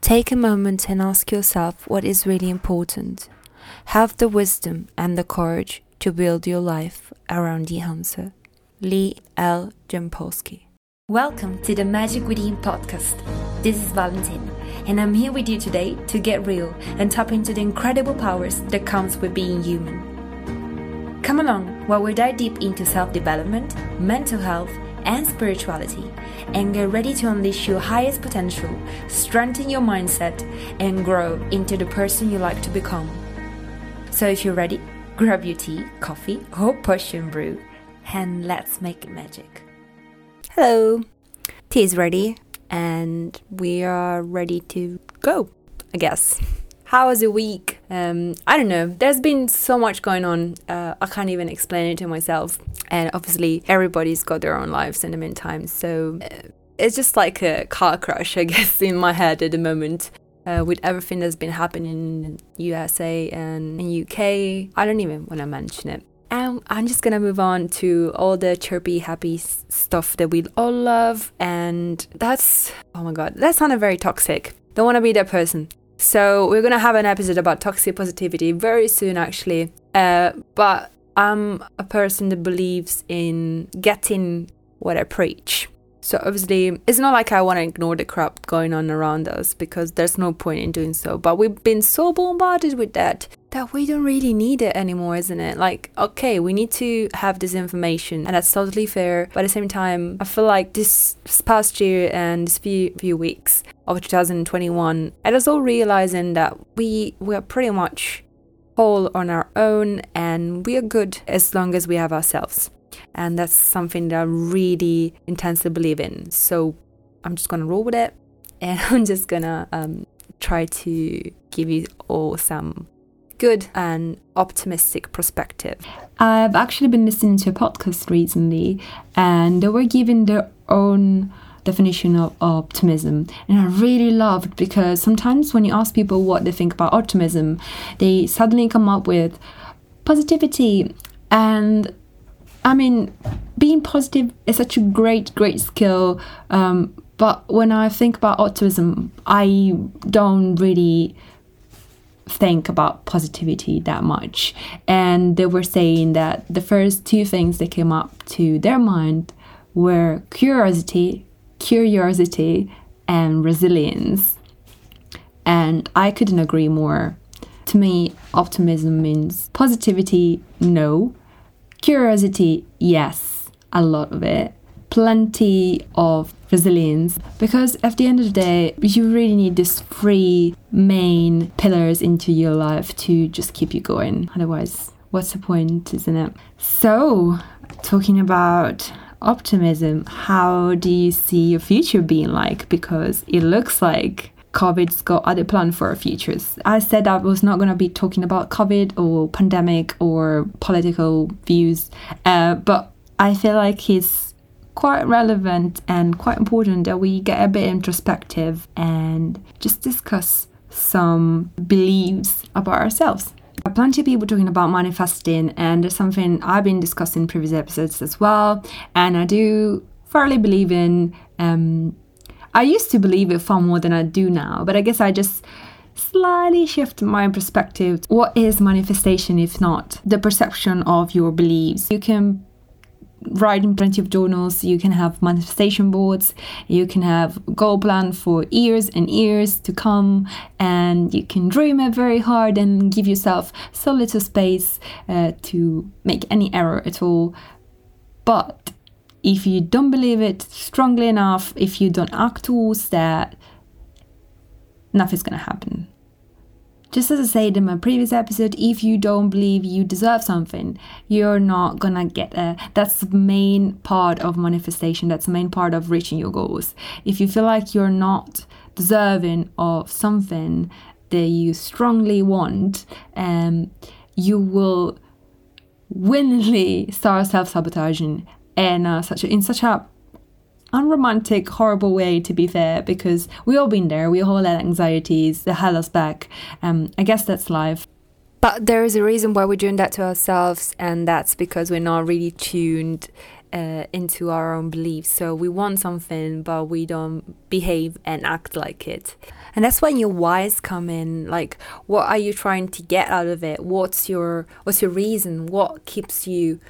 Take a moment and ask yourself what is really important. Have the wisdom and the courage to build your life around the answer. Lee L. Jampolsky. Welcome to the Magic Within podcast. This is Valentin, and I'm here with you today to get real and tap into the incredible powers that comes with being human. Come along while we dive deep into self-development, mental health, and spirituality, and get ready to unleash your highest potential, strengthen your mindset, and grow into the person you like to become. So if you're ready, grab your tea, coffee, or potion brew, and let's make magic. Hello, tea is ready, and we are ready to go, I guess. How was your week? Um, I don't know. There's been so much going on. Uh, I can't even explain it to myself. And obviously, everybody's got their own lives in the meantime. So uh, it's just like a car crash, I guess, in my head at the moment. Uh, with everything that's been happening in USA and in UK, I don't even want to mention it. And I'm just gonna move on to all the chirpy, happy stuff that we all love. And that's, oh my god, that sounded very toxic. Don't wanna be that person. So we're gonna have an episode about toxic positivity very soon, actually. Uh, but I'm a person that believes in getting what I preach. So obviously, it's not like I want to ignore the crap going on around us because there's no point in doing so. But we've been so bombarded with that that we don't really need it anymore, isn't it? Like, okay, we need to have this information, and that's totally fair. But at the same time, I feel like this past year and this few few weeks of 2021, I was all realizing that we we are pretty much whole on our own, and we are good as long as we have ourselves. And that's something that I really intensely believe in. So I'm just gonna roll with it, and I'm just gonna um, try to give you all some good and optimistic perspective. I've actually been listening to a podcast recently, and they were giving their own definition of optimism and i really loved because sometimes when you ask people what they think about optimism they suddenly come up with positivity and I mean, being positive is such a great, great skill. Um, but when I think about optimism, I don't really think about positivity that much. And they were saying that the first two things that came up to their mind were curiosity, curiosity, and resilience. And I couldn't agree more. To me, optimism means positivity, no, Curiosity, yes, a lot of it. Plenty of resilience because at the end of the day, you really need these three main pillars into your life to just keep you going. Otherwise, what's the point, isn't it? So, talking about optimism, how do you see your future being like? Because it looks like COVID's got other plans for our futures. I said I was not going to be talking about COVID or pandemic or political views, uh, but I feel like it's quite relevant and quite important that we get a bit introspective and just discuss some beliefs about ourselves. Plenty of people talking about manifesting, and there's something I've been discussing in previous episodes as well. And I do thoroughly believe in um, I used to believe it far more than I do now, but I guess I just slightly shift my perspective. What is manifestation if not the perception of your beliefs? You can write in plenty of journals, you can have manifestation boards, you can have goal plan for years and years to come, and you can dream it very hard and give yourself so little space uh, to make any error at all. But if you don't believe it strongly enough, if you don't act towards that, nothing's gonna happen. Just as I said in my previous episode, if you don't believe you deserve something, you're not gonna get it. That's the main part of manifestation, that's the main part of reaching your goals. If you feel like you're not deserving of something that you strongly want, um, you will willingly start self sabotaging in uh, such a, in such a unromantic, horrible way, to be fair, because we all been there. We all had anxieties that held us back. Um, I guess that's life. But there is a reason why we're doing that to ourselves, and that's because we're not really tuned uh, into our own beliefs. So we want something, but we don't behave and act like it. And that's when your whys come in. Like, what are you trying to get out of it? What's your what's your reason? What keeps you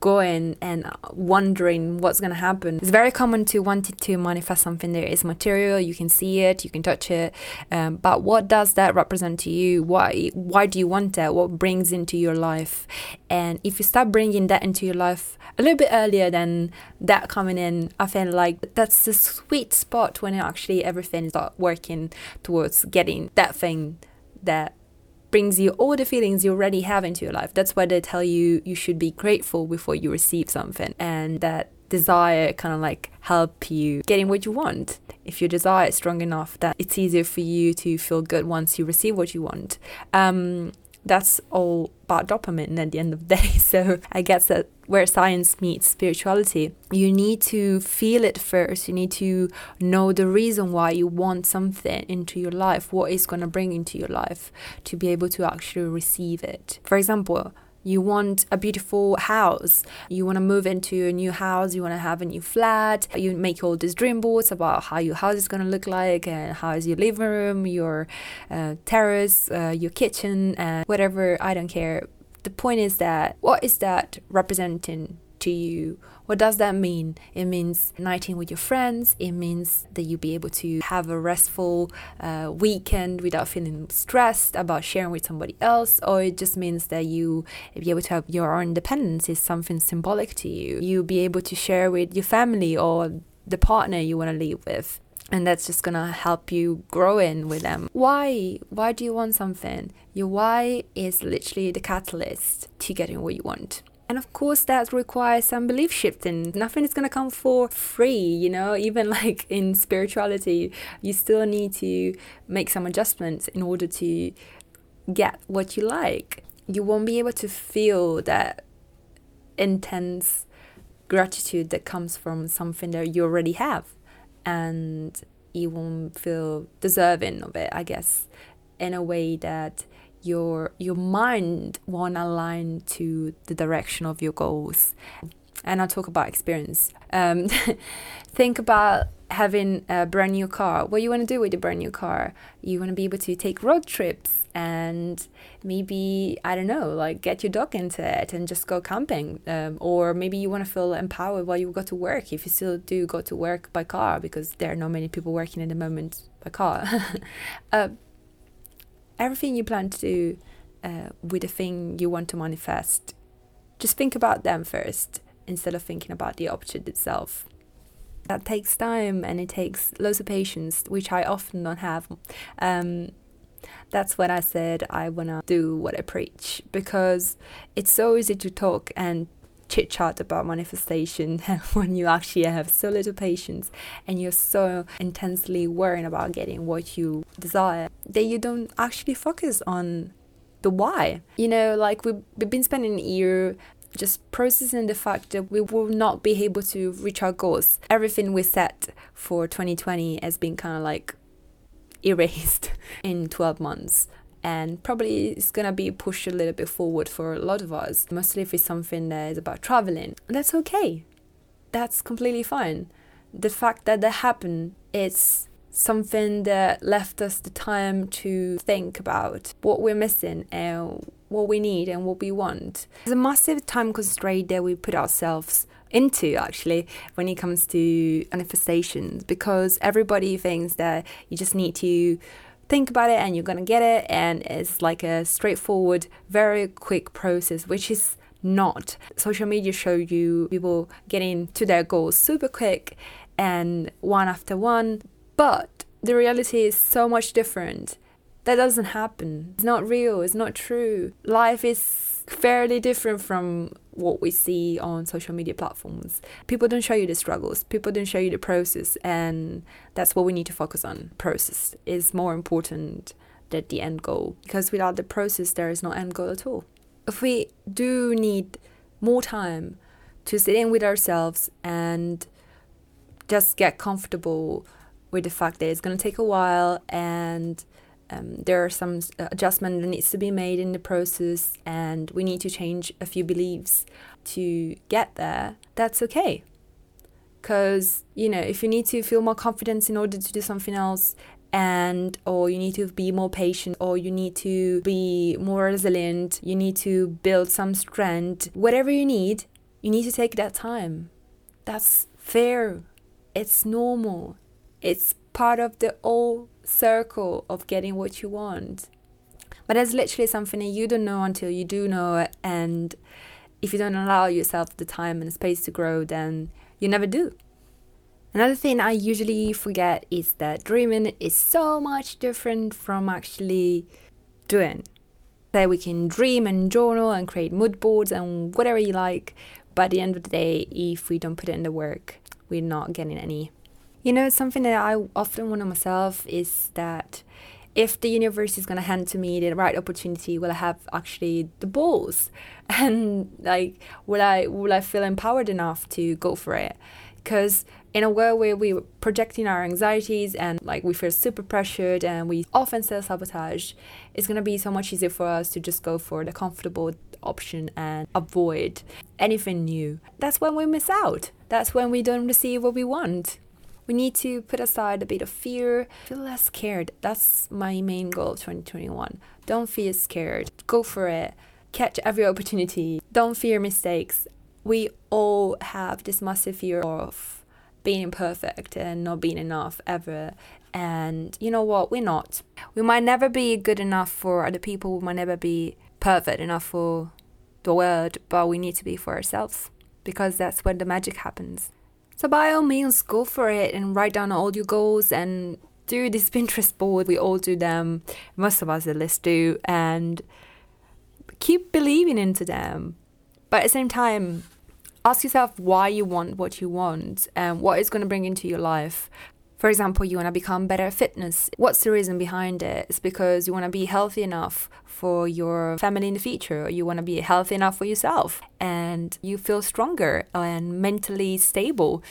going and wondering what's going to happen. It's very common to want to manifest something that is material. You can see it, you can touch it, um, but what does that represent to you? Why why do you want that? What brings into your life? And if you start bringing that into your life a little bit earlier than that coming in, I feel like that's the sweet spot when actually everything start working towards getting that thing that brings you all the feelings you already have into your life. That's why they tell you you should be grateful before you receive something, and that desire kind of like help you getting what you want. If your desire is strong enough, that it's easier for you to feel good once you receive what you want. Um, that's all about dopamine at the end of the day. So I guess that where science meets spirituality, you need to feel it first. You need to know the reason why you want something into your life, what is going to bring into your life to be able to actually receive it. For example, you want a beautiful house, you want to move into a new house, you want to have a new flat, you make all these dream boards about how your house is going to look like and how is your living room, your uh, terrace, uh, your kitchen, and whatever, I don't care. The point is that what is that representing to you? What does that mean? It means nighting with your friends. It means that you'll be able to have a restful uh, weekend without feeling stressed about sharing with somebody else, or it just means that you be able to have your own independence is something symbolic to you. You'll be able to share with your family or the partner you want to live with and that's just gonna help you grow in with them. Why? Why do you want something? Your why is literally the catalyst to getting what you want. And of course, that requires some belief shifting. Nothing is going to come for free, you know, even like in spirituality, you still need to make some adjustments in order to get what you like. You won't be able to feel that intense gratitude that comes from something that you already have. And you won't feel deserving of it, I guess, in a way that your your mind won't align to the direction of your goals. And I'll talk about experience. Um, think about having a brand new car. What you want to do with a brand new car? You want to be able to take road trips and maybe I don't know, like get your dog into it and just go camping. Um, or maybe you want to feel empowered while you go to work. If you still do go to work by car, because there are not many people working at the moment by car. uh, everything you plan to do uh, with the thing you want to manifest, just think about them first instead of thinking about the object itself. That takes time and it takes loads of patience, which I often don't have. Um, that's when I said I want to do what I preach because it's so easy to talk and chit chat about manifestation when you actually have so little patience and you're so intensely worrying about getting what you desire that you don't actually focus on the why. You know, like we've, we've been spending a year just processing the fact that we will not be able to reach our goals. Everything we set for 2020 has been kind of like erased in 12 months and probably it's gonna be pushed a little bit forward for a lot of us, mostly if it's something that is about traveling. That's okay. That's completely fine. The fact that that happened, it's something that left us the time to think about what we're missing and what we need and what we want. There's a massive time constraint that we put ourselves into actually when it comes to manifestations because everybody thinks that you just need to think about it and you're going to get it. And it's like a straightforward, very quick process, which is not. Social media show you people getting to their goals super quick and one after one. But the reality is so much different. That doesn't happen. It's not real. It's not true. Life is fairly different from what we see on social media platforms. People don't show you the struggles, people don't show you the process, and that's what we need to focus on. Process is more important than the end goal because without the process, there is no end goal at all. If we do need more time to sit in with ourselves and just get comfortable with the fact that it's going to take a while and um, there are some adjustment that needs to be made in the process and we need to change a few beliefs to get there. That's okay. Because you know if you need to feel more confidence in order to do something else and or you need to be more patient or you need to be more resilient you need to build some strength whatever you need you need to take that time. That's fair. It's normal. It's part of the whole circle of getting what you want. But it's literally something that you don't know until you do know it. And if you don't allow yourself the time and space to grow, then you never do. Another thing I usually forget is that dreaming is so much different from actually doing. That we can dream and journal and create mood boards and whatever you like, but at the end of the day, if we don't put it in the work, we're not getting any you know, something that I often wonder myself is that if the universe is going to hand to me the right opportunity, will I have actually the balls? And like, will I will I feel empowered enough to go for it? Because in a world where we're projecting our anxieties and like we feel super pressured and we often self sabotage, it's gonna be so much easier for us to just go for the comfortable option and avoid anything new. That's when we miss out. That's when we don't receive what we want we need to put aside a bit of fear, feel less scared. That's my main goal of 2021. Don't feel scared. Go for it. Catch every opportunity. Don't fear mistakes. We all have this massive fear of being imperfect and not being enough ever. And you know what? We're not. We might never be good enough for other people. We might never be perfect enough for the world, but we need to be for ourselves because that's where the magic happens. So by all means, go for it and write down all your goals and do this Pinterest board. We all do them. Most of us at least do, and keep believing into them. But at the same time, ask yourself why you want what you want and what is going to bring into your life. For example, you want to become better at fitness. What's the reason behind it? It's because you want to be healthy enough for your family in the future, or you want to be healthy enough for yourself, and you feel stronger and mentally stable.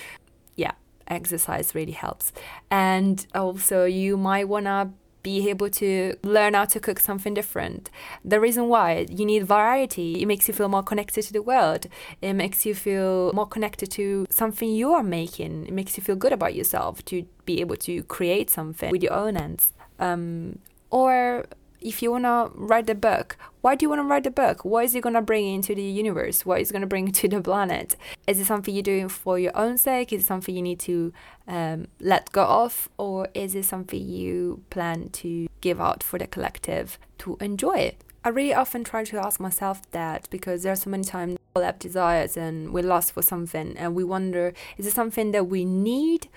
Yeah, exercise really helps. And also, you might want to be able to learn how to cook something different. The reason why you need variety, it makes you feel more connected to the world. It makes you feel more connected to something you are making. It makes you feel good about yourself to be able to create something with your own hands. Um, or if you want to write a book, why do you want to write a book? What is it going to bring into the universe? What is it going to bring to the planet? Is it something you're doing for your own sake? Is it something you need to um, let go of? Or is it something you plan to give out for the collective to enjoy it? I really often try to ask myself that because there are so many times we have desires and we're lost for something and we wonder is it something that we need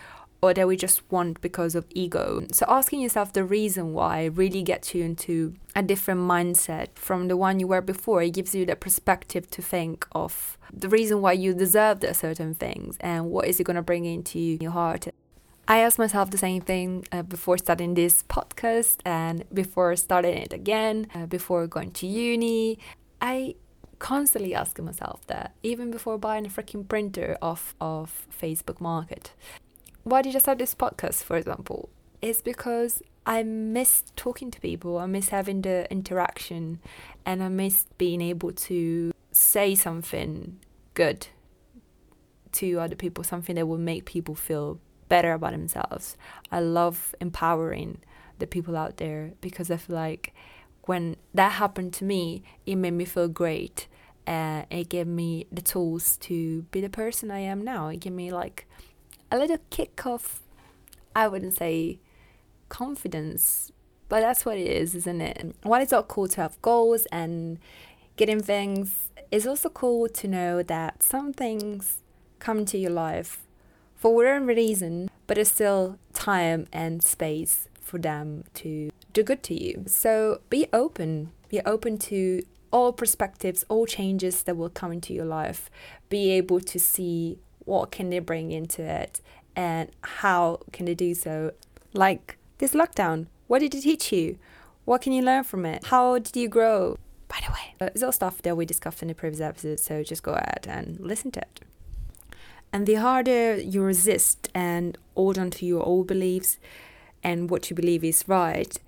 or that we just want because of ego. So asking yourself the reason why really gets you into a different mindset from the one you were before. It gives you the perspective to think of the reason why you deserve the certain things and what is it going to bring into your heart. I asked myself the same thing uh, before starting this podcast and before starting it again, uh, before going to uni. I constantly asking myself that even before buying a freaking printer off of Facebook Market why did I start this podcast, for example? It's because I miss talking to people, I miss having the interaction, and I miss being able to say something good to other people, something that will make people feel better about themselves. I love empowering the people out there because I feel like when that happened to me, it made me feel great. and it gave me the tools to be the person I am now. It gave me like a little kick of, I wouldn't say confidence, but that's what it is, isn't it? While it's all cool to have goals and getting things, it's also cool to know that some things come into your life for whatever reason, but it's still time and space for them to do good to you. So be open. Be open to all perspectives, all changes that will come into your life. Be able to see what can they bring into it and how can they do so? Like this lockdown what did it teach you? What can you learn from it? How did you grow? By the way uh, it's all stuff that we discussed in the previous episode so just go ahead and listen to it. And the harder you resist and hold on to your old beliefs and what you believe is right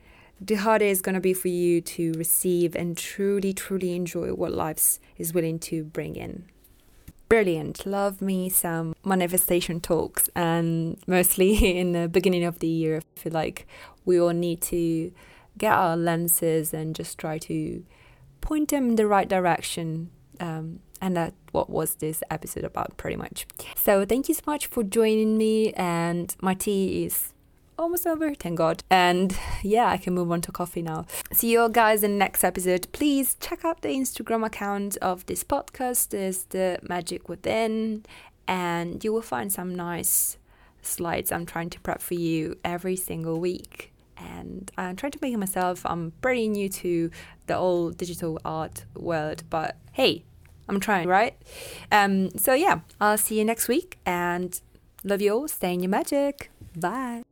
the harder it's going to be for you to receive and truly, truly enjoy what life is willing to bring in. Brilliant. Love me some manifestation talks, and mostly in the beginning of the year, I feel like we all need to get our lenses and just try to point them in the right direction. Um, and that what was this episode about pretty much. So thank you so much for joining me and my tea is almost over, thank God. And yeah, I can move on to coffee now. See you all guys in the next episode. Please check out the Instagram account of this podcast. There's the Magic Within, and you will find some nice slides I'm trying to prep for you every single week. And I'm trying to make it myself. I'm pretty new to the old digital art world, but hey, I'm trying, right? Um, so yeah, I'll see you next week and love you all. Stay in your magic. Bye.